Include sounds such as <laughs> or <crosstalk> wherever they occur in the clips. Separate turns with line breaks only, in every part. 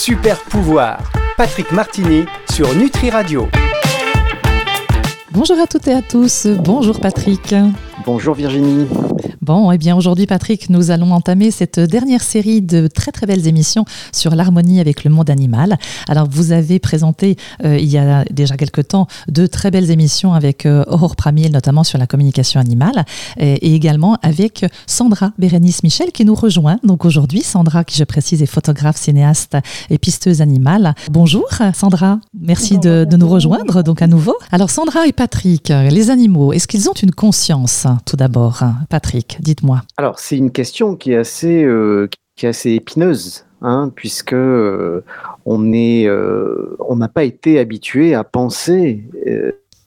Super pouvoir. Patrick Martini sur Nutri Radio.
Bonjour à toutes et à tous. Bonjour Patrick.
Bonjour Virginie.
Bon, eh bien aujourd'hui Patrick, nous allons entamer cette dernière série de très très belles émissions sur l'harmonie avec le monde animal. Alors vous avez présenté euh, il y a déjà quelques temps de très belles émissions avec euh, Aurore Pramil, notamment sur la communication animale, et, également avec Sandra Bérénice Michel qui nous rejoint. Donc aujourd'hui, Sandra, qui je précise est photographe, cinéaste et pisteuse animale. Bonjour Sandra, merci de, de nous rejoindre donc à nouveau. Alors Sandra et Patrick, les animaux, est-ce qu'ils ont une conscience tout d'abord, Patrick? Dites-moi.
Alors, c'est une question qui est assez, euh, qui est assez épineuse, hein, puisque euh, euh, on n'a pas été habitué à penser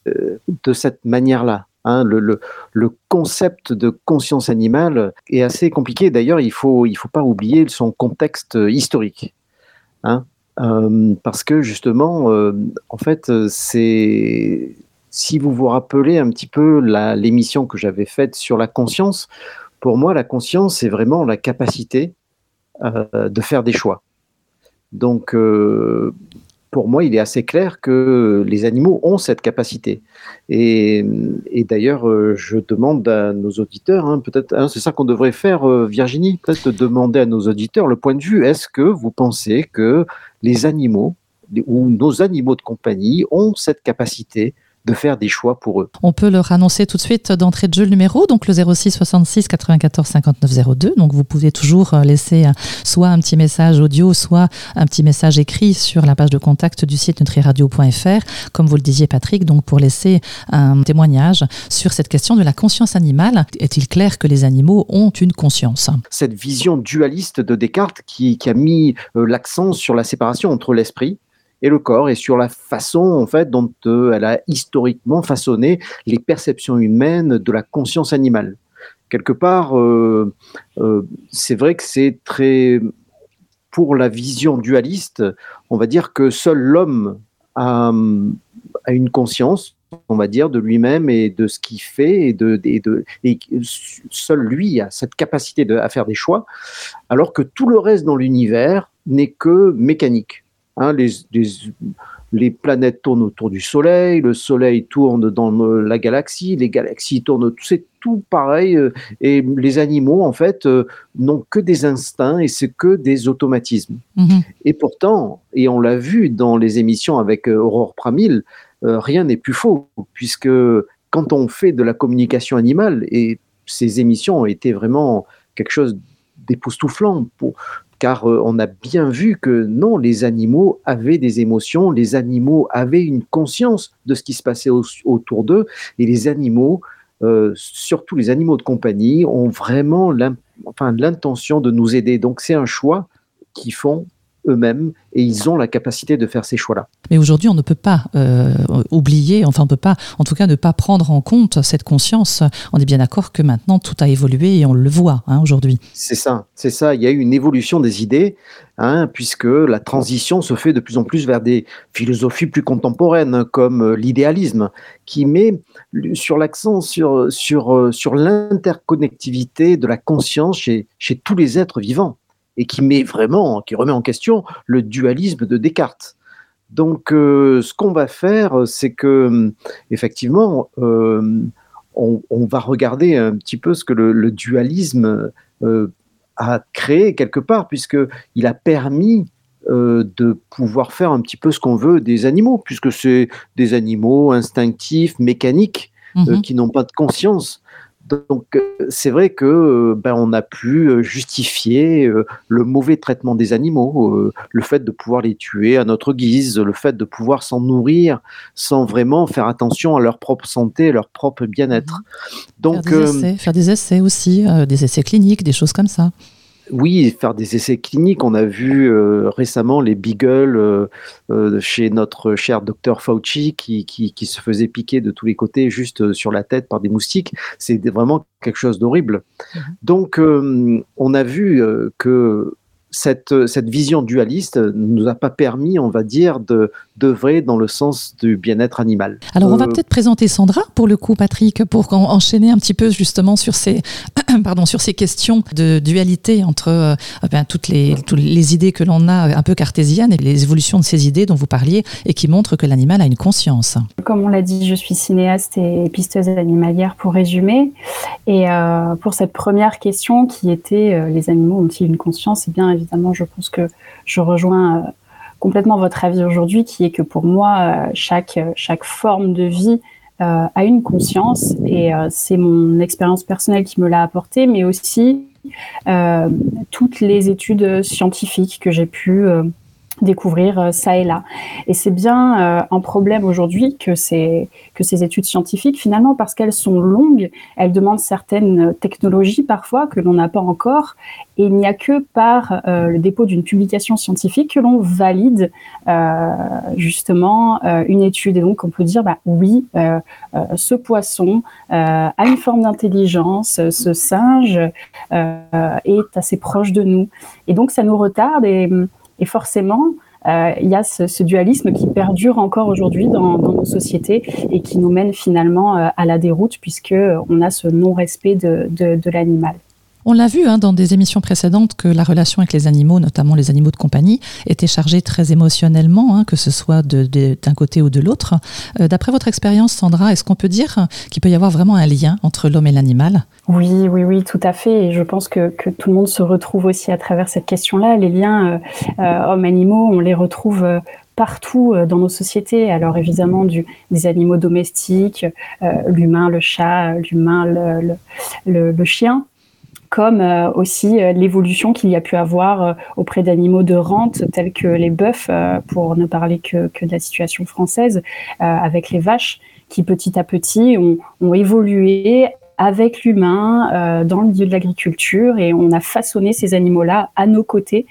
de cette manière-là. Hein. le, le, le, concept de conscience animale est assez compliqué. D'ailleurs, il faut, il faut pas oublier son contexte historique. Hein. parce que justement, en fait, c'est si vous vous rappelez un petit peu l'émission que j'avais faite sur la conscience, pour moi, la conscience, c'est vraiment la capacité euh, de faire des choix. Donc, euh, pour moi, il est assez clair que les animaux ont cette capacité. Et, d'ailleurs, euh, je demande à nos auditeurs, hein, peut-être, hein, c'est ça qu'on devrait faire, Virginie, peut-être demander à nos auditeurs le point de vue. Est-ce que vous pensez que les animaux ou nos animaux de compagnie ont cette capacité de faire des choix pour eux.
On peut leur annoncer tout de suite d'entrée de jeu le numéro, donc le 06 66 94 59 02. Donc vous pouvez toujours euh, laisser euh, soit un petit message audio, soit un petit message écrit sur la page de contact du site nutriradio.fr, comme vous le disiez Patrick, donc pour laisser un témoignage sur cette question de la conscience animale. Est-il clair que les animaux ont une conscience?
Cette vision dualiste de Descartes qui, a mis euh, l'accent sur la séparation entre l'esprit et le corps et sur la façon en fait dont euh, elle a historiquement façonné les perceptions humaines de la conscience animale. Quelque part, euh, euh, c'est vrai que c'est très pour la vision dualiste, on va dire que seul l'homme a, une conscience, on va dire, de lui-même et de ce qu'il fait, et, de, et seul lui a cette capacité de, à faire des choix, alors que tout le reste dans l'univers n'est que mécanique. Hein, les, les, planètes tournent autour du Soleil, le Soleil tourne dans la galaxie, les galaxies tournent, c'est tout pareil. Euh, et les animaux, en fait, euh, n'ont que des instincts et c'est que des automatismes. Mhm. Et pourtant, et on l'a vu dans les émissions avec euh, Aurore Pramil, rien n'est plus faux, puisque quand on fait de la communication animale, et ces émissions ont été vraiment quelque chose d'époustouflant pour, car euh, on a bien vu que non, les animaux avaient des émotions, les animaux avaient une conscience de ce qui se passait autour d'eux, et les animaux, euh, surtout les animaux de compagnie, ont vraiment l'intention de nous aider. Donc c'est un choix qu'ils font eux-mêmes et ils ont la capacité de faire ces choix-là.
Mais aujourd'hui, on ne peut pas euh, oublier, enfin on ne peut pas, en tout cas, ne pas prendre en compte cette conscience. On est bien d'accord que maintenant tout a évolué et on le voit hein, aujourd'hui.
C'est ça, c'est ça. Il y a eu une évolution des idées, hein, puisque la transition se fait de plus en plus vers des philosophies plus contemporaines, comme euh, l'idéalisme, qui met sur l'accent sur, sur, euh, sur l'interconnectivité de la conscience chez, chez tous les êtres vivants et qui met vraiment, qui remet en question le dualisme de Descartes. Donc, euh, ce qu'on va faire, c'est que, effectivement, euh, on, va regarder un petit peu ce que le, dualisme euh, a créé quelque part, puisqu'il a permis de pouvoir faire un petit peu ce qu'on veut des animaux, puisque c'est des animaux instinctifs, mécaniques, mhm. qui n'ont pas de conscience. Donc euh, c'est vrai que euh, ben, on a pu euh, justifier le mauvais traitement des animaux, le fait de pouvoir les tuer à notre guise, le fait de pouvoir s'en nourrir sans vraiment faire attention à leur propre santé, leur propre bien-être.
Donc faire des, essais, faire des essais aussi, des essais cliniques, des choses comme ça.
Oui, faire des essais cliniques. On a vu euh, récemment les beagles euh, euh, chez notre cher docteur Fauci qui, qui, se faisait piquer de tous les côtés juste sur la tête par des moustiques. C'est vraiment quelque chose d'horrible. Mhm. Donc, on a vu que cette, cette vision dualiste ne nous a pas permis, on va dire, de d'œuvrer dans le sens du bien-être animal.
Alors, on va peut-être présenter Sandra, pour le coup, Patrick, pour enchaîner un petit peu justement sur ces, <clears throat> pardon, sur ces questions de dualité entre eh bien, toutes, les, toutes les idées que l'on a un peu cartésiennes et les évolutions de ces idées dont vous parliez et qui montrent que l'animal a une conscience.
Comme on l'a dit, je suis cinéaste et pisteuse animalière pour résumer. Et euh, pour cette première question qui était euh, les animaux ont-ils une conscience? Eh bien évidemment, je pense que je rejoins euh, complètement votre avis aujourd'hui qui est que pour moi, chaque, chaque forme de vie a une conscience et c'est mon expérience personnelle qui me l'a apporté, mais aussi toutes les études scientifiques que j'ai pu découvrir euh, ça et là. Et c'est bien euh, un problème aujourd'hui que ces, que ces études scientifiques, finalement, parce qu'elles sont longues, elles demandent certaines technologies parfois que l'on n'a pas encore, et il n'y a que par euh, le dépôt d'une publication scientifique que l'on valide justement une étude. Et donc on peut dire, bah, oui, ce poisson a une forme d'intelligence, ce singe est assez proche de nous. Et donc ça nous retarde et et forcément, euh, il y a ce, dualisme qui perdure encore aujourd'hui dans, nos sociétés et qui nous mène finalement euh, à la déroute puisque on a ce non-respect de l'animal.
On l'a vu hein, dans des émissions précédentes que la relation avec les animaux, notamment les animaux de compagnie, était chargée très émotionnellement, hein, que ce soit d'un côté ou de l'autre. Euh, d'après votre expérience, Sandra, est-ce qu'on peut dire qu'il peut y avoir vraiment un lien entre l'homme et l'animal?
Oui, oui, oui, tout à fait. Et je pense que, tout le monde se retrouve aussi à travers cette question-là. Les liens euh, euh, hommes-animaux, on les retrouve partout dans nos sociétés. Alors évidemment du, des animaux domestiques, l'humain, le chat, l'humain, le, chien, comme euh, aussi euh, l'évolution qu'il y a pu avoir euh, auprès d'animaux de rente tels que les bœufs, pour ne parler que, de la situation française, avec les vaches qui petit à petit ont, évolué avec l'humain dans le milieu de l'agriculture et on a façonné ces animaux-là à nos côtés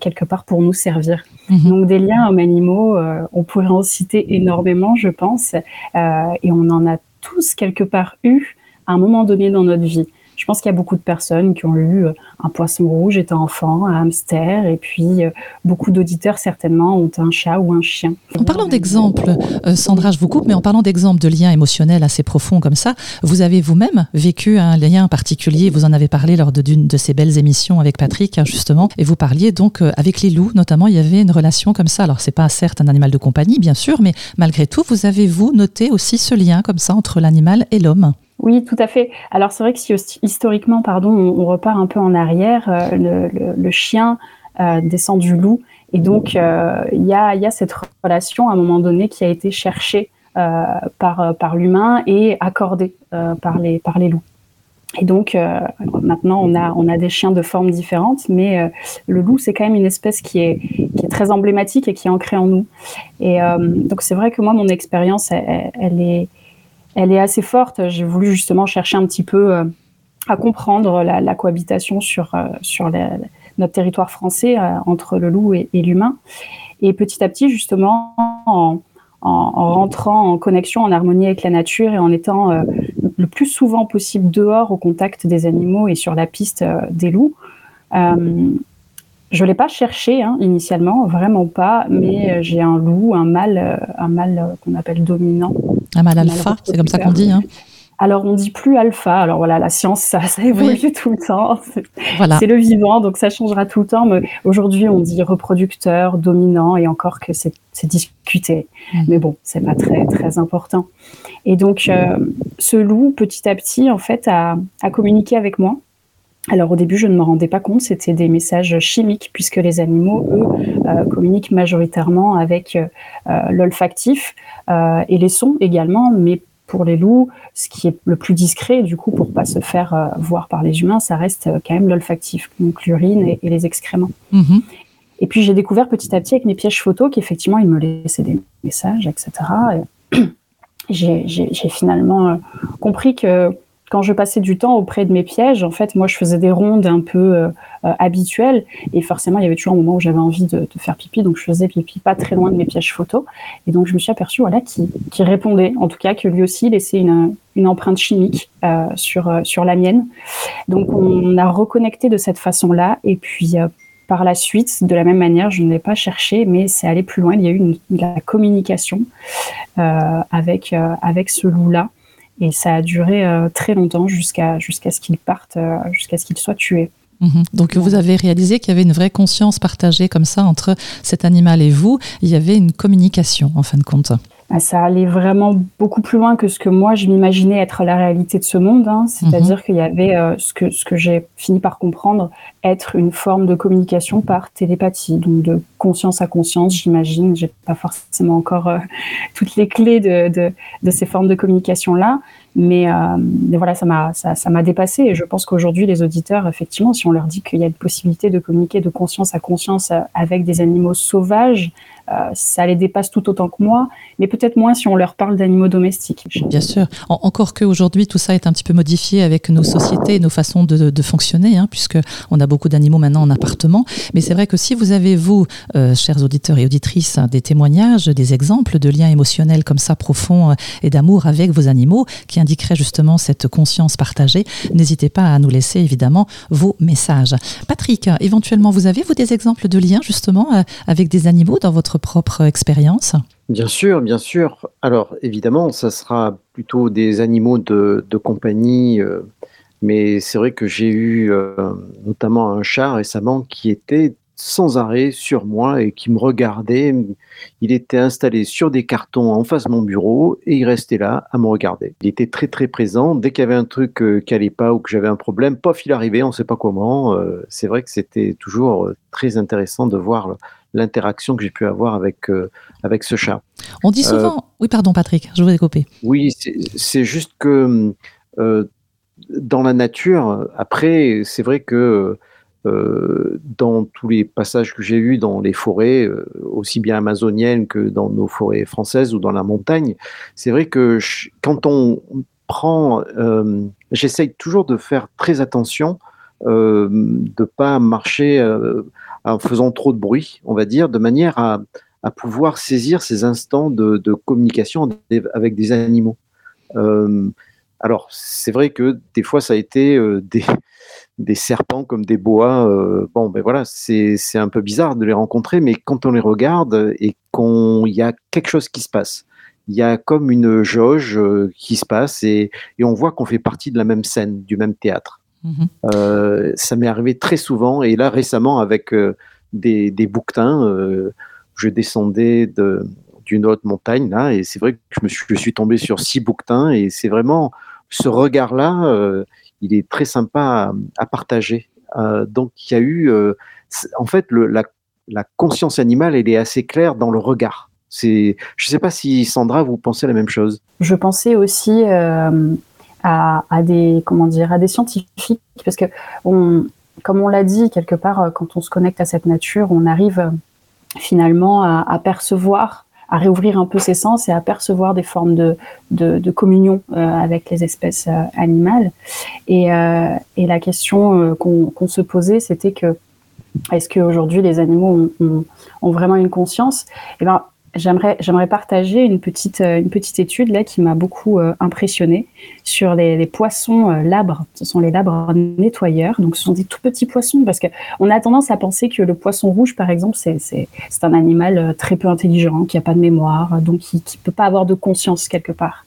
quelque part pour nous servir. Mhm. Donc des liens hommes-animaux, on pourrait en citer énormément, je pense, et on en a tous quelque part eu à un moment donné dans notre vie. Je pense qu'il y a beaucoup de personnes qui ont eu euh, un poisson rouge étant enfant, un hamster, et puis euh, beaucoup d'auditeurs certainement ont un chat ou un chien.
En parlant d'exemples, euh, Sandra, je vous coupe, mais en parlant d'exemples de liens émotionnels assez profonds comme ça, vous avez vous-même vécu un lien particulier, vous en avez parlé lors d'une de, ces belles émissions avec Patrick, hein, justement, et vous parliez donc avec les loups, notamment, il y avait une relation comme ça. Alors, c'est pas certes un animal de compagnie, bien sûr, mais malgré tout, vous avez, vous, noté aussi ce lien comme ça entre l'animal et l'homme
oui, tout à fait. Alors c'est vrai que si historiquement, pardon, on, repart un peu en arrière, euh, le, chien euh, descend du loup, et donc euh, il y, a, cette relation à un moment donné qui a été cherchée par, l'humain et accordée par, les, loups. Et donc maintenant on a, des chiens de formes différentes, mais le loup c'est quand même une espèce qui est très emblématique et qui est ancrée en nous. Et donc c'est vrai que moi mon expérience elle est elle est assez forte. J'ai voulu justement chercher un petit peu euh, à comprendre la, cohabitation sur, euh, sur notre territoire français euh, entre le loup et, l'humain. Et petit à petit, justement, en, rentrant en connexion, en harmonie avec la nature et en étant le plus souvent possible dehors au contact des animaux et sur la piste des loups, je ne l'ai pas cherché hein, initialement, vraiment pas, mais j'ai un loup, un mâle, un mâle qu'on appelle dominant.
Un mâle alpha, c'est comme ça qu'on dit. Hein.
Alors on dit plus alpha. Alors voilà, la science, ça, évolue tout le temps. Voilà. C'est le vivant, donc ça changera tout le temps. Mais aujourd'hui, on dit reproducteur, dominant, et encore que c'est discuté. Mm. Mais bon, c'est pas très très important. Et donc euh, ce loup, petit à petit, en fait, a, a communiqué avec moi. Alors au début, je ne me rendais pas compte, c'était des messages chimiques, puisque les animaux, eux, euh, communiquent majoritairement avec euh, l'olfactif euh, et les sons également, mais pour les loups, ce qui est le plus discret, du coup, pour pas se faire voir par les humains, ça reste quand même l'olfactif, donc l'urine et, les excréments. Mm-hmm. Et puis j'ai découvert petit à petit avec mes pièges photos qu'effectivement, ils me laissaient des messages, etc. <clears throat> j'ai finalement compris que quand je passais du temps auprès de mes pièges, en fait, moi, je faisais des rondes un peu euh, euh, habituelles. Et forcément, il y avait toujours un moment où j'avais envie de, faire pipi. Donc, je faisais pipi pas très loin de mes pièges photos. Et donc, je me suis aperçue, voilà, qui, qui répondait. En tout cas, que lui aussi laissait une, une empreinte chimique euh, sur, sur la mienne. Donc, on a reconnecté de cette façon-là. Et puis, par la suite, de la même manière, je ne l'ai pas cherché, mais c'est allé plus loin. Il y a eu une, la communication avec, avec ce loup-là. Et ça a duré euh, très longtemps jusqu'à jusqu'à ce qu'il parte, jusqu'à ce qu'il soit tué.
Mhm. Donc vous avez réalisé qu'il y avait une vraie conscience partagée comme ça entre cet animal et vous. Il y avait une communication en fin de compte.
Ah, ça allait vraiment beaucoup plus loin que ce que moi je m'imaginais être la réalité de ce monde. Hein. C'est-à-dire mhm. qu'il y avait euh, ce que, ce que j'ai fini par comprendre être une forme de communication par télépathie, donc de conscience à conscience, j'imagine. J'ai pas forcément encore euh, <laughs> toutes les clés de, de, de, ces formes de communication-là, mais, euh, mais, voilà, ça m'a ça, ça m'a dépassé. Et je pense qu'aujourd'hui, les auditeurs, effectivement, si on leur dit qu'il y a une possibilité de communiquer de conscience à conscience avec des animaux sauvages, euh, ça les dépasse tout autant que moi, mais peut-être moins si on leur parle d'animaux domestiques.
Bien sûr. encore qu'aujourd'hui, tout ça est un petit peu modifié avec nos sociétés et nos façons de, fonctionner, hein, puisque a beaucoup d'animaux maintenant en appartement. Mais c'est vrai que si vous avez, vous, euh, chers auditeurs et auditrices, des témoignages, des exemples de liens émotionnels comme ça profonds euh, et d'amour avec vos animaux, qui indiqueraient justement cette conscience partagée, n'hésitez pas à nous laisser évidemment vos messages. Patrick, éventuellement, vous avez, vous, des exemples de liens justement avec des animaux dans votre propre expérience?
Bien sûr, bien sûr. Alors évidemment, ça sera plutôt des animaux de, compagnie, euh, mais c'est vrai que j'ai eu euh, notamment un chat récemment qui était sans arrêt sur moi et qui me regardait. Il était installé sur des cartons en face de mon bureau et il restait là à me regarder. Il était très très présent. Dès qu'il y avait un truc euh, qui allait pas ou que j'avais un problème, pof, il arrivait, on ne sait pas comment. c'est vrai que c'était toujours très intéressant de voir l'interaction que j'ai pu avoir avec, euh, avec ce chat.
On dit souvent. Euh, oui, pardon, Patrick, je vous ai coupé.
Oui, c'est juste que euh, dans la nature, après, c'est vrai que dans tous les passages que j'ai eus dans les forêts, aussi bien amazoniennes que dans nos forêts françaises ou dans la montagne, c'est vrai que quand on prend, j'essaye toujours de faire très attention, de ne pas marcher en faisant trop de bruit, on va dire, de manière à, pouvoir saisir ces instants de, communication avec des animaux. Euh, alors, c'est vrai que des fois, ça a été euh, <laughs> des, serpents comme des bois. Euh, bon, ben voilà, c'est un peu bizarre de les rencontrer, mais quand on les regarde et qu'il y a quelque chose qui se passe, il y a comme une jauge qui se passe et on voit qu'on fait partie de la même scène, du même théâtre. Euh, ça m'est arrivé très souvent. Et là, récemment, avec euh, des, des, bouquetins, euh, je descendais d'une haute montagne, là, et c'est vrai que je, me suis, je suis tombé sur six bouquetins, et c'est vraiment ce regard-là, il est très sympa à, partager. donc, il y a eu, en fait, la, la, conscience animale, elle est assez claire dans le regard. Je ne sais pas si Sandra, vous pensez la même chose.
Je pensais aussi à, des comment dire à des scientifiques parce que on, comme on l'a dit quelque part euh, quand on se connecte à cette nature on arrive euh, finalement à, percevoir à réouvrir un peu ses sens et à percevoir des formes de, de, communion euh, avec les espèces animales. Et, et, la question qu'on se posait, c'était que est-ce qu'aujourd'hui les animaux ont, ont, vraiment une conscience? Et eh ben, J'aimerais, j'aimerais partager une petite, euh, une petite étude là qui m'a beaucoup euh, impressionné sur les, les poissons euh, labres. Ce sont les labres nettoyeurs. Donc, ce sont des tout petits poissons parce que on a tendance à penser que le poisson rouge, par exemple, c'est, c'est, c'est un animal très peu intelligent, qui a pas de mémoire, donc qui, qui peut pas avoir de conscience quelque part.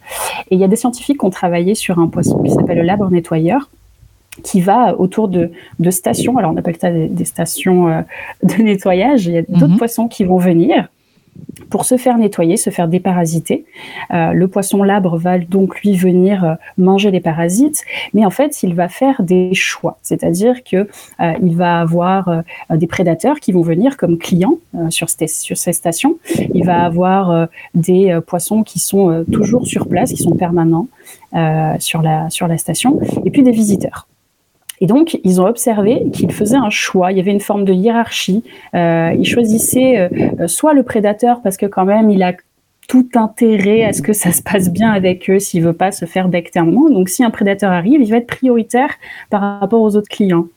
Et il y a des scientifiques qui ont travaillé sur un poisson qui s'appelle le labre nettoyeur qui va autour de, de stations. Alors, on appelle ça des, stations de nettoyage. Il y a d'autres mhm. poissons qui vont venir pour se faire nettoyer, se faire déparasiter. Euh, le poisson labre va donc lui venir euh, manger les parasites, mais en fait, il va faire des choix, c'est-à-dire que euh, il va avoir des prédateurs qui vont venir comme clients sur, sur, ces stations. Il va avoir des poissons qui sont toujours sur place, qui sont permanents sur la sur la station, et puis des visiteurs. Et donc, ils ont observé qu'il faisait un choix. Il y avait une forme de hiérarchie. Euh, il choisissait euh, euh, soit le prédateur parce que quand même, il a tout intérêt à ce que ça se passe bien avec eux s'il veut pas se faire becter un moment. Donc, si un prédateur arrive, il va être prioritaire par rapport aux autres clients.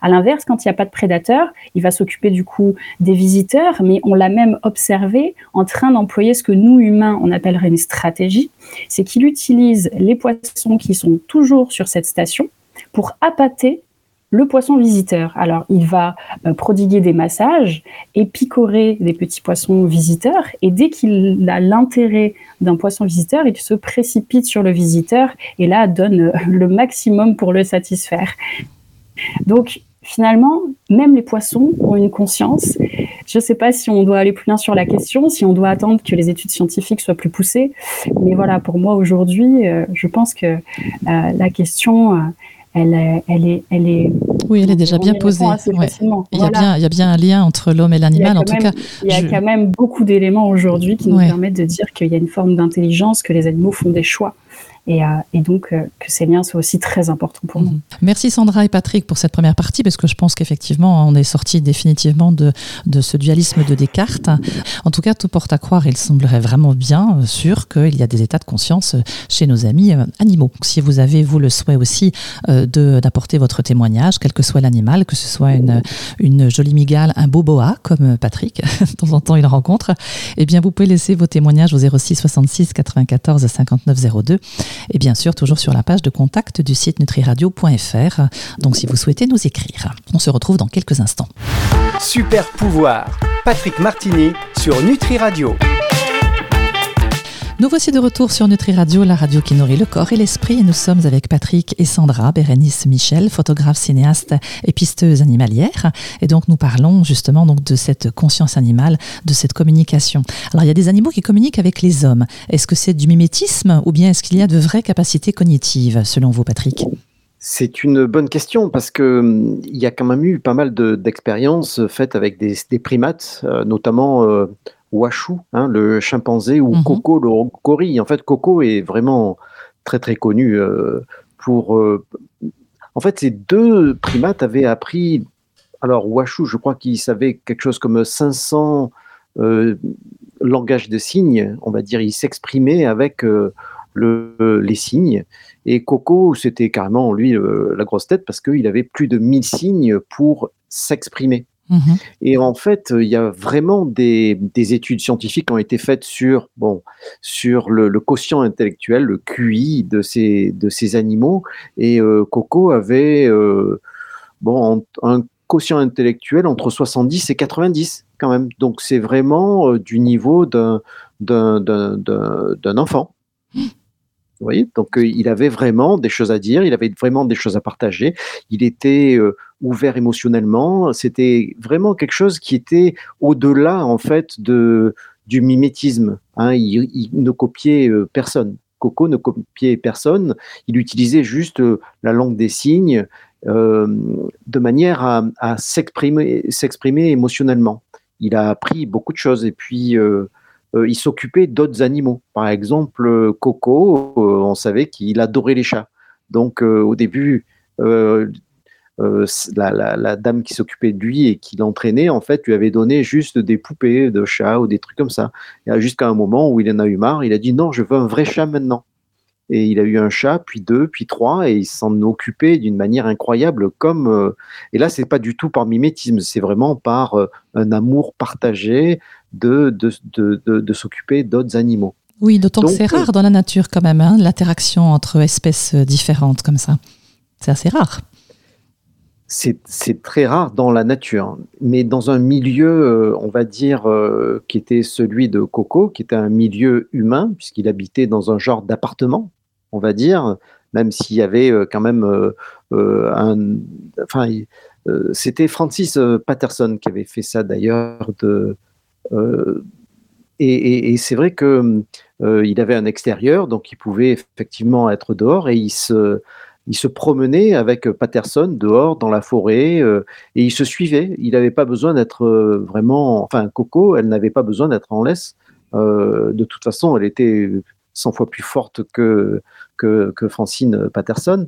À l'inverse, quand il n'y a pas de prédateur, il va s'occuper du coup des visiteurs, mais on l'a même observé en train d'employer ce que nous, humains, on appellerait une stratégie. C'est qu'il utilise les poissons qui sont toujours sur cette station pour appâter le poisson visiteur. Alors, il va euh, prodiguer des massages et picorer des petits poissons visiteurs. Et dès qu'il a l'intérêt d'un poisson visiteur, il se précipite sur le visiteur et là donne euh, <laughs> le maximum pour le satisfaire. Donc, finalement, même les poissons ont une conscience. Je ne sais pas si on doit aller plus loin sur la question, si on doit attendre que les études scientifiques soient plus poussées. Mais voilà, pour moi aujourd'hui, euh, je pense que la question, elle, elle, est, elle est.
Oui, elle est déjà bien posée. Il, y a bien, il y a bien un lien entre l'homme et l'animal, en tout cas.
Il y a quand même beaucoup d'éléments aujourd'hui qui nous permettent de dire qu'il y a une forme d'intelligence, que les animaux font des choix. Et, euh, et, donc euh, que ces liens soient aussi très importants pour nous. Mhm.
Merci Sandra et Patrick pour cette première partie, parce que je pense qu'effectivement, on est sorti définitivement de, ce dualisme de Descartes. En tout cas, tout porte à croire, il semblerait vraiment bien euh, sûr qu'il y a des états de conscience chez nos amis animaux. Si vous avez, vous, le souhait aussi d'apporter votre témoignage, quel que soit l'animal, que ce soit une, une jolie migale, un beau boa, comme Patrick, <laughs> de temps en temps il rencontre, eh bien, vous pouvez laisser vos témoignages au 06 66 94 59 02 et bien sûr toujours sur la page de contact du site nutriradio.fr. Donc si vous souhaitez nous écrire, on se retrouve dans quelques instants.
Super pouvoir, Patrick Martini sur Nutri Radio.
Nous voici de retour sur Nutri Radio, la radio qui nourrit le corps et l'esprit. Et nous sommes avec Patrick et Sandra, Bérénice Michel, photographe, cinéaste et pisteuse animalière. Et donc, nous parlons justement donc de cette conscience animale, de cette communication. Alors, il y a des animaux qui communiquent avec les hommes. Est-ce que c'est du mimétisme ou bien est-ce qu'il y a de vraies capacités cognitives, selon vous, Patrick?
C'est une bonne question parce que hum, il y a quand même eu pas mal d'expériences faites avec des, primates, euh, notamment euh, Washu, hein, le chimpanzé, ou mmh Coco, le gorille. En fait, Coco est vraiment très très connu euh, pour. Euh, en fait, ces deux primates avaient appris. Alors, Washu, je crois qu'il savait quelque chose comme 500 euh, langages de signes, on va dire. Il s'exprimait avec le, les signes. Et Coco, c'était carrément, lui, la grosse tête parce qu'il avait plus de 1000 signes pour s'exprimer. Mmh et en fait, il y a vraiment des, études scientifiques qui ont été faites sur, bon, sur le, quotient intellectuel, le QI de ces, de ces animaux. Et euh, Coco avait euh, bon, un quotient intellectuel entre 70 et 90 quand même. Donc c'est vraiment euh, du niveau d'un enfant. Donc, euh, il avait vraiment des choses à dire, il avait vraiment des choses à partager, il était euh, ouvert émotionnellement, c'était vraiment quelque chose qui était au-delà, en fait, de, du mimétisme. Hein. Il, ne copiait euh, personne. Coco ne copiait personne, il utilisait juste la langue des signes de manière à, à s'exprimer émotionnellement. Il a appris beaucoup de choses et puis il s'occupait d'autres animaux. Par exemple, euh, Coco, euh, on savait qu'il adorait les chats. Donc au début, la, dame qui s'occupait de lui et qui l'entraînait, en fait, lui avait donné juste des poupées de chats ou des trucs comme ça. Jusqu'à un moment où il en a eu marre, il a dit non, je veux un vrai chat maintenant. Et il a eu un chat, puis deux, puis trois, et il s'en occupait d'une manière incroyable. Comme et là, c'est pas du tout par mimétisme, c'est vraiment par un amour partagé, de, de, de, s'occuper d'autres animaux.
Oui, d'autant que c'est rare dans la nature quand même, hein, l'interaction entre espèces euh, différentes comme ça. C'est assez rare.
C'est très rare dans la nature, mais dans un milieu, euh, on va dire, euh, qui était celui de Coco, qui était un milieu humain, puisqu'il habitait dans un genre d'appartement, on va dire, même s'il y avait quand même un... Enfin, c'était Francis Patterson qui avait fait ça d'ailleurs, euh, et, c'est vrai que euh, il avait un extérieur, donc il pouvait effectivement être dehors et il se, il se promenait avec Patterson dehors dans la forêt euh, et il se suivait. Il n'avait pas besoin d'être vraiment, enfin Coco, elle n'avait pas besoin d'être en laisse. de toute façon, elle était 100 fois plus forte que, que, Francine Patterson.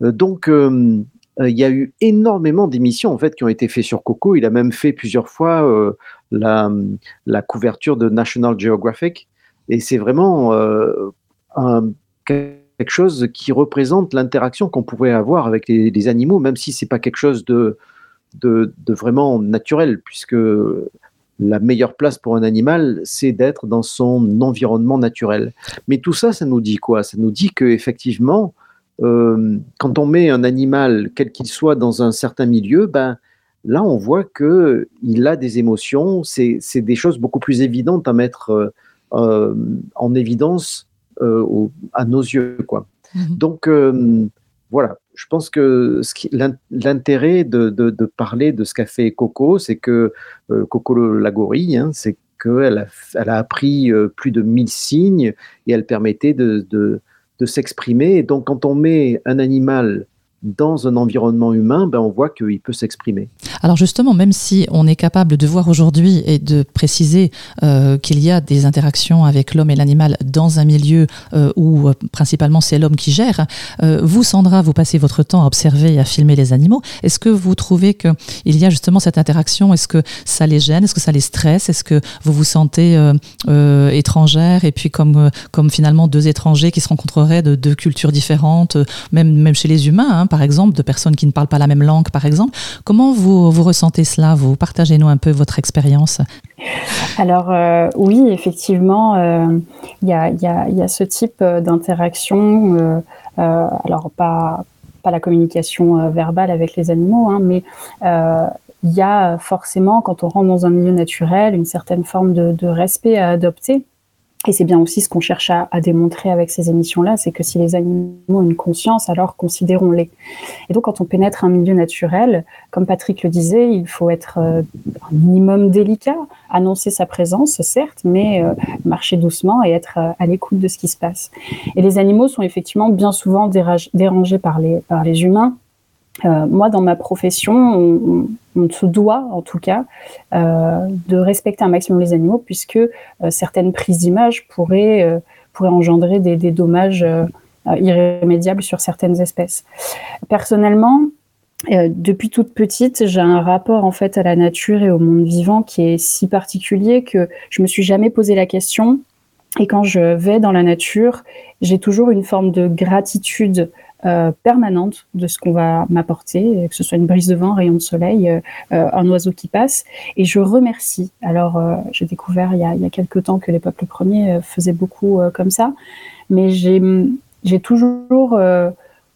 donc, il y a eu énormément d'émissions en fait qui ont été faites sur Coco. Il a même fait plusieurs fois la, couverture de National Geographic. Et c'est vraiment euh, quelque chose qui représente l'interaction qu'on pourrait avoir avec les, animaux, même si c'est pas quelque chose de, vraiment naturel, puisque la meilleure place pour un animal, c'est d'être dans son environnement naturel. Mais tout ça, ça nous dit quoi? Ça nous dit que effectivement, quand on met un animal, quel qu'il soit, dans un certain milieu, ben, là, on voit qu'il a des émotions. C'est des choses beaucoup plus évidentes à mettre en évidence à nos yeux. Quoi. Mmh Donc, voilà, je pense que l'intérêt de, parler de ce qu'a fait Coco, c'est que Coco la gorille, hein, c'est qu'elle a, elle a appris plus de 1000 signes et elle permettait de, de s'exprimer. Et donc, quand on met un animal dans un environnement humain, ben on voit qu'il peut s'exprimer.
Alors justement, même si on est capable de voir aujourd'hui et de préciser euh, qu'il y a des interactions avec l'homme et l'animal dans un milieu euh, où euh, principalement c'est l'homme qui gère, vous Sandra, vous passez votre temps à observer et à filmer les animaux. Est-ce que vous trouvez qu'il y a justement cette interaction? Est-ce que ça les gêne? Est-ce que ça les stresse? Est-ce que vous vous sentez étrangère? Et puis comme, comme finalement deux étrangers qui se rencontreraient de deux cultures différentes, même, même chez les humains hein, par exemple, de personnes qui ne parlent pas la même langue, par exemple. Comment vous, vous ressentez cela? Vous partagez-nous un peu votre expérience?
Alors euh, oui, effectivement, euh, il y, a, ce type euh, d'interaction. alors pas, pas la communication verbale avec les animaux, hein, mais il y a forcément, quand on rentre dans un milieu naturel, une certaine forme de respect à adopter. Et c'est bien aussi ce qu'on cherche à, démontrer avec ces émissions-là, c'est que si les animaux ont une conscience, alors considérons-les. Et donc quand on pénètre un milieu naturel, comme Patrick le disait, il faut être euh, un minimum délicat, annoncer sa présence, certes, mais euh, marcher doucement et être euh, à l'écoute de ce qui se passe. Et les animaux sont effectivement bien souvent dérangés par les, par les humains, euh, moi, dans ma profession, on, se doit, en tout cas, euh, de respecter un maximum les animaux, puisque euh, certaines prises d'image pourraient, pourraient engendrer des, des dommages irrémédiables sur certaines espèces. Personnellement, depuis toute petite, j'ai un rapport en fait à la nature et au monde vivant qui est si particulier que je me suis jamais posé la question. Et quand je vais dans la nature, j'ai toujours une forme de gratitude euh, permanente de ce qu'on va m'apporter, que ce soit une brise de vent, un rayon de soleil, euh, euh, un oiseau qui passe. Et je remercie. Alors, j'ai découvert il y, a, quelques temps que les peuples premiers faisaient beaucoup comme ça, mais j'ai toujours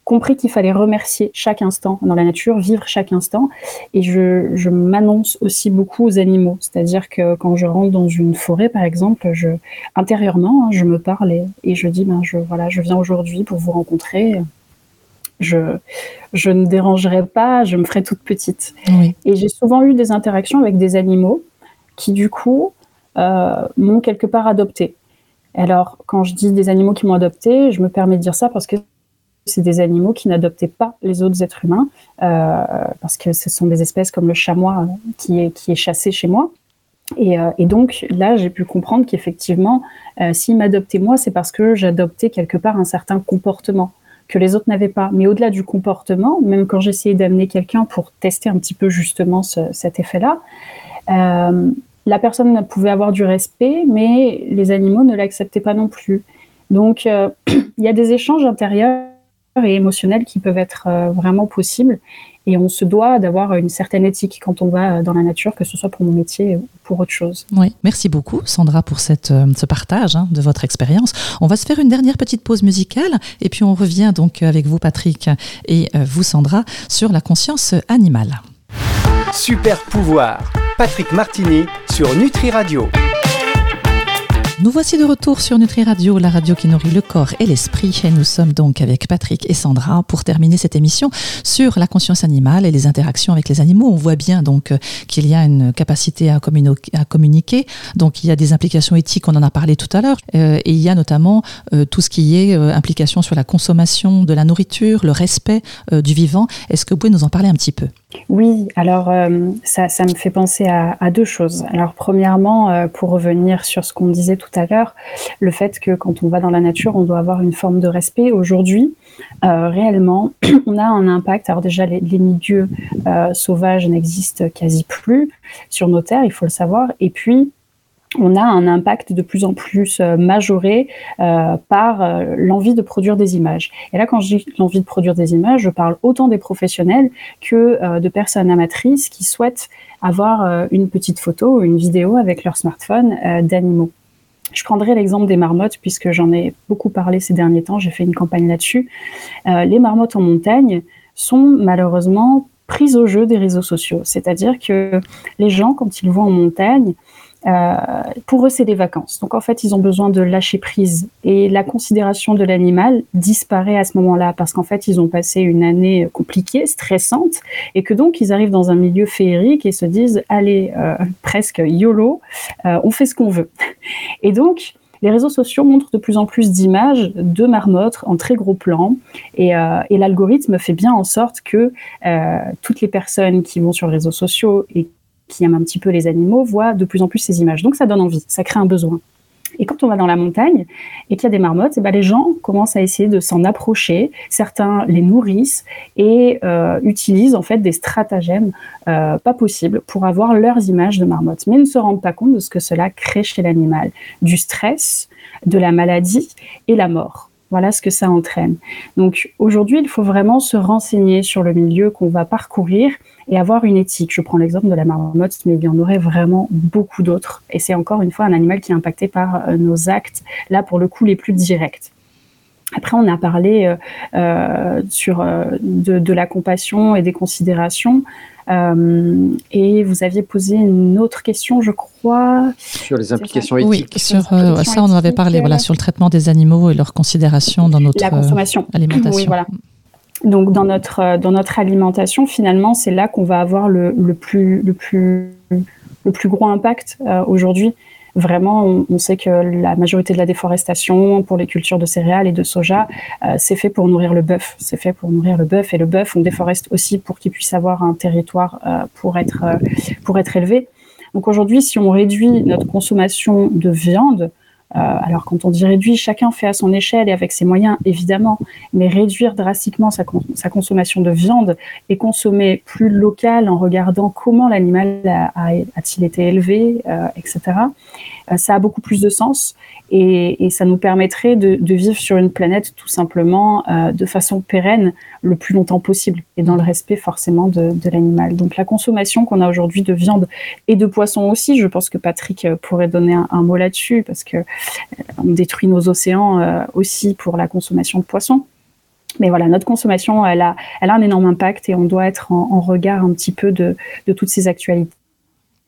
compris qu'il fallait remercier chaque instant dans la nature, vivre chaque instant. Et je, je m'annonce aussi beaucoup aux animaux. C'est-à-dire que quand je rentre dans une forêt, par exemple, je, intérieurement, hein, je me parle et, et, je dis, ben, je, voilà, je viens aujourd'hui pour vous rencontrer je, je ne dérangerai pas, je me ferai toute petite. Et j'ai souvent eu des interactions avec des animaux qui, du coup, euh, m'ont quelque part adopté. Alors, quand je dis des animaux qui m'ont adopté, je me permets de dire ça parce que c'est des animaux qui n'adoptaient pas les autres êtres humains, euh, parce que ce sont des espèces comme le chamois qui est, qui est chassé chez moi. Et, euh, et donc là, j'ai pu comprendre qu'effectivement, s'ils m'adoptaient moi, c'est parce que j'adoptais quelque part un certain comportement que les autres n'avaient pas. Mais au-delà du comportement, même quand j'essayais d'amener quelqu'un pour tester un petit peu justement cet effet-là, euh, la personne pouvait avoir du respect, mais les animaux ne l'acceptaient pas non plus. Donc, euh, <clears throat> il y a des échanges intérieurs et émotionnels qui peuvent être euh, vraiment possibles. Et on se doit d'avoir une certaine éthique quand on va dans la nature, que ce soit pour mon métier ou pour autre chose.
Oui, merci beaucoup Sandra pour cette, euh, ce partage hein, de votre expérience. On va se faire une dernière petite pause musicale et puis on revient donc avec vous Patrick et euh, vous Sandra sur la conscience animale.
Super pouvoir, Patrick Martini sur Nutri Radio.
Nous voici de retour sur Nutri Radio, la radio qui nourrit le corps et l'esprit. Et nous sommes donc avec Patrick et Sandra pour terminer cette émission sur la conscience animale et les interactions avec les animaux. On voit bien donc euh, qu'il y a une capacité à, communiquer. Donc il y a des implications éthiques, on en a parlé tout à l'heure. Euh, et il y a notamment euh, tout ce qui est implication sur la consommation de la nourriture, le respect du vivant. Est-ce que vous pouvez nous en parler un petit peu?
Oui, alors euh, ça, me fait penser à, à, deux choses. Alors premièrement, euh, pour revenir sur ce qu'on disait tout à l'heure, le fait que quand on va dans la nature, on doit avoir une forme de respect. Aujourd'hui, euh, réellement, <clears throat> on a un impact. Alors déjà, les, les milieux sauvages n'existent quasi plus sur nos terres, il faut le savoir. Et puis, on a un impact de plus en plus euh, majoré euh, par euh, l'envie de produire des images. Et là, quand je dis l'envie de produire des images, je parle autant des professionnels que de personnes amatrices qui souhaitent avoir une petite photo ou une vidéo avec leur smartphone d'animaux. Je prendrai l'exemple des marmottes puisque j'en ai beaucoup parlé ces derniers temps, j'ai fait une campagne là-dessus. Les marmottes en montagne sont malheureusement prises au jeu des réseaux sociaux, c'est-à-dire que les gens, quand ils vont en montagne, euh, pour eux, c'est des vacances. Donc, en fait, ils ont besoin de lâcher prise. Et la considération de l'animal disparaît à ce moment-là parce qu'en fait, ils ont passé une année compliquée, stressante, et que donc, ils arrivent dans un milieu féerique et se disent, allez, euh, presque YOLO, euh, on fait ce qu'on veut. <laughs> Et donc, les réseaux sociaux montrent de plus en plus d'images de marmottes en très gros plan et, et l'algorithme fait bien en sorte que euh, toutes les personnes qui vont sur les réseaux sociaux et qui aiment un petit peu les animaux voient de plus en plus ces images. Donc ça donne envie, ça crée un besoin. Et quand on va dans la montagne et qu'il y a des marmottes, et eh ben les gens commencent à essayer de s'en approcher. Certains les nourrissent et euh, utilisent en fait des stratagèmes euh, pas possibles pour avoir leurs images de marmottes, mais ne se rendent pas compte de ce que cela crée chez l'animal, du stress, de la maladie et la mort. Voilà ce que ça entraîne. Donc aujourd'hui, il faut vraiment se renseigner sur le milieu qu'on va parcourir et avoir une éthique. Je prends l'exemple de la marmotte, mais il y en aurait vraiment beaucoup d'autres. Et c'est encore une fois un animal qui est impacté par euh, nos actes, là pour le coup les plus directs. Après, on a parlé euh, euh sur de, la compassion et des considérations. Euh, et vous aviez posé une autre question, je crois.
Sur les implications éthiques.
Oui, sur, ça, on en avait parlé, voilà, sur le traitement des animaux et leur considération dans notre
la consommation.
alimentation.
Oui, voilà. Donc dans notre euh, dans notre alimentation, finalement, c'est là qu'on va avoir le, le, plus le plus le plus gros impact euh, aujourd'hui. Vraiment, on, on, sait que la majorité de la déforestation pour les cultures de céréales et de soja, euh, c'est fait pour nourrir le bœuf. C'est fait pour nourrir le bœuf et le bœuf, on déforeste aussi pour qu'il puisse avoir un territoire euh, pour être euh, pour être élevé. Donc aujourd'hui, si on réduit notre consommation de viande, alors quand on dit réduit, chacun fait à son échelle et avec ses moyens, évidemment, mais réduire drastiquement sa, consommation de viande et consommer plus local en regardant comment l'animal a-t-il été élevé, euh, etc., euh, ça a beaucoup plus de sens et, ça nous permettrait de, vivre sur une planète tout simplement euh, de façon pérenne le plus longtemps possible et dans le respect forcément de, l'animal. Donc la consommation qu'on a aujourd'hui de viande et de poisson aussi, je pense que Patrick pourrait donner un, mot là-dessus parce que on détruit nos océans euh, aussi pour la consommation de poissons. Mais voilà, notre consommation, elle a, elle a un énorme impact et on doit être en, regard un petit peu de toutes ces actualités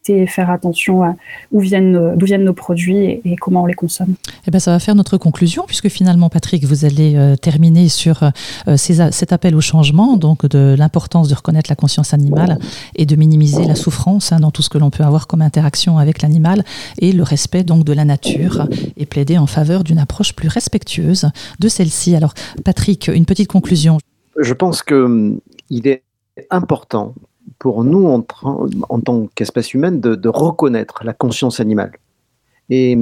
et faire attention à où viennent, d'où viennent nos produits et, et, comment on les consomme.
Eh ben, ça va faire notre conclusion, puisque finalement, Patrick, vous allez euh, terminer sur euh, ces, cet appel au changement, donc de l'importance de reconnaître la conscience animale et de minimiser la souffrance hein, dans tout ce que l'on peut avoir comme interaction avec l'animal et le respect donc de la nature et plaider en faveur d'une approche plus respectueuse de celle-ci. Alors, Patrick, une petite conclusion.
Je pense qu'il hum, est important pour nous, en, tant qu'espèce humaine, de, reconnaître la conscience animale. Et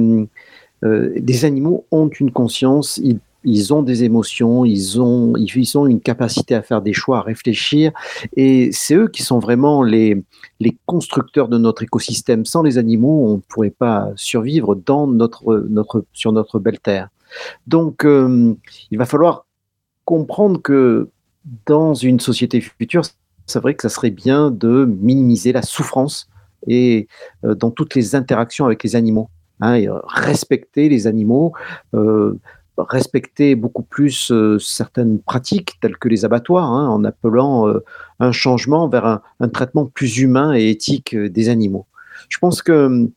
euh, les animaux ont une conscience, ils, ils, ont des émotions, ils ont, ils ont une capacité à faire des choix, à réfléchir, et c'est eux qui sont vraiment les, les constructeurs de notre écosystème. Sans les animaux, on ne pourrait pas survivre dans notre, notre, sur notre belle terre. Donc, euh, il va falloir comprendre que dans une société future, c'est vrai que ça serait bien de minimiser la souffrance et euh, dans toutes les interactions avec les animaux. Hein, euh, respecter les animaux, euh, respecter beaucoup plus certaines pratiques telles que les abattoirs, hein, en appelant un changement vers un, un, traitement plus humain et éthique des animaux. Je pense que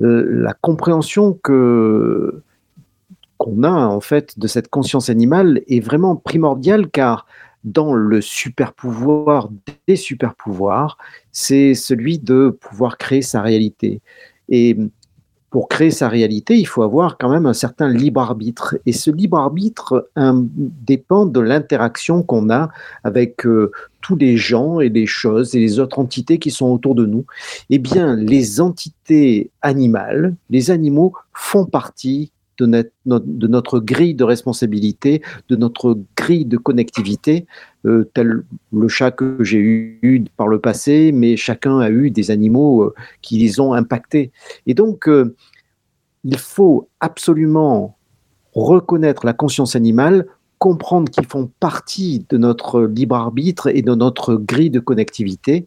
la compréhension que qu'on a en fait de cette conscience animale est vraiment primordiale car dans le super pouvoir des super pouvoirs, c'est celui de pouvoir créer sa réalité. Et pour créer sa réalité, il faut avoir quand même un certain libre arbitre. Et ce libre arbitre un, dépend de l'interaction qu'on a avec euh, tous les gens et les choses et les autres entités qui sont autour de nous. Eh bien, les entités animales, les animaux font partie de notre, grille de responsabilité, de notre grille de connectivité, euh, tel le chat que j'ai eu par le passé, mais chacun a eu des animaux euh, qui les ont impactés. Et donc, euh, il faut absolument reconnaître la conscience animale, comprendre qu'ils font partie de notre libre arbitre et de notre grille de connectivité,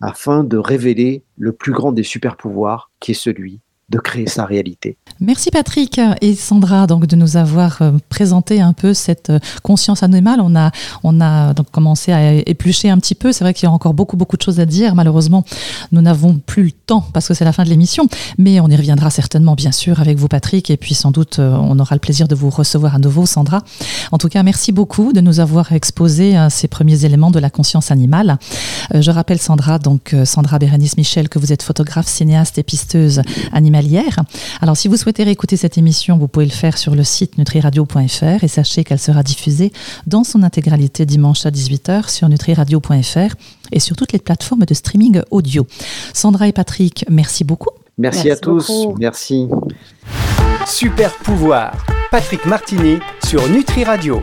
afin de révéler le plus grand des super pouvoirs, qui est celui de créer sa réalité.
Merci Patrick et Sandra donc de nous avoir euh, présenté un peu cette euh, conscience animale. On a on a donc commencé à éplucher un petit peu. C'est vrai qu'il y a encore beaucoup beaucoup de choses à dire. Malheureusement, nous n'avons plus le temps parce que c'est la fin de l'émission, mais on y reviendra certainement bien sûr avec vous Patrick et puis sans doute euh, on aura le plaisir de vous recevoir à nouveau Sandra. En tout cas, merci beaucoup de nous avoir exposé ces premiers éléments de la conscience animale. Je rappelle Sandra donc Sandra Bérénice Michel que vous êtes photographe, cinéaste et pisteuse animalière. Alors si vous souhaitez souhaitez réécouter cette émission, vous pouvez le faire sur le site nutriradio.fr et sachez qu'elle sera diffusée dans son intégralité dimanche à 18h sur nutriradio.fr et sur toutes les plateformes de streaming audio. Sandra et Patrick, merci beaucoup.
Merci, à tous. Merci.
Super pouvoir. Patrick Martini sur Nutri Radio.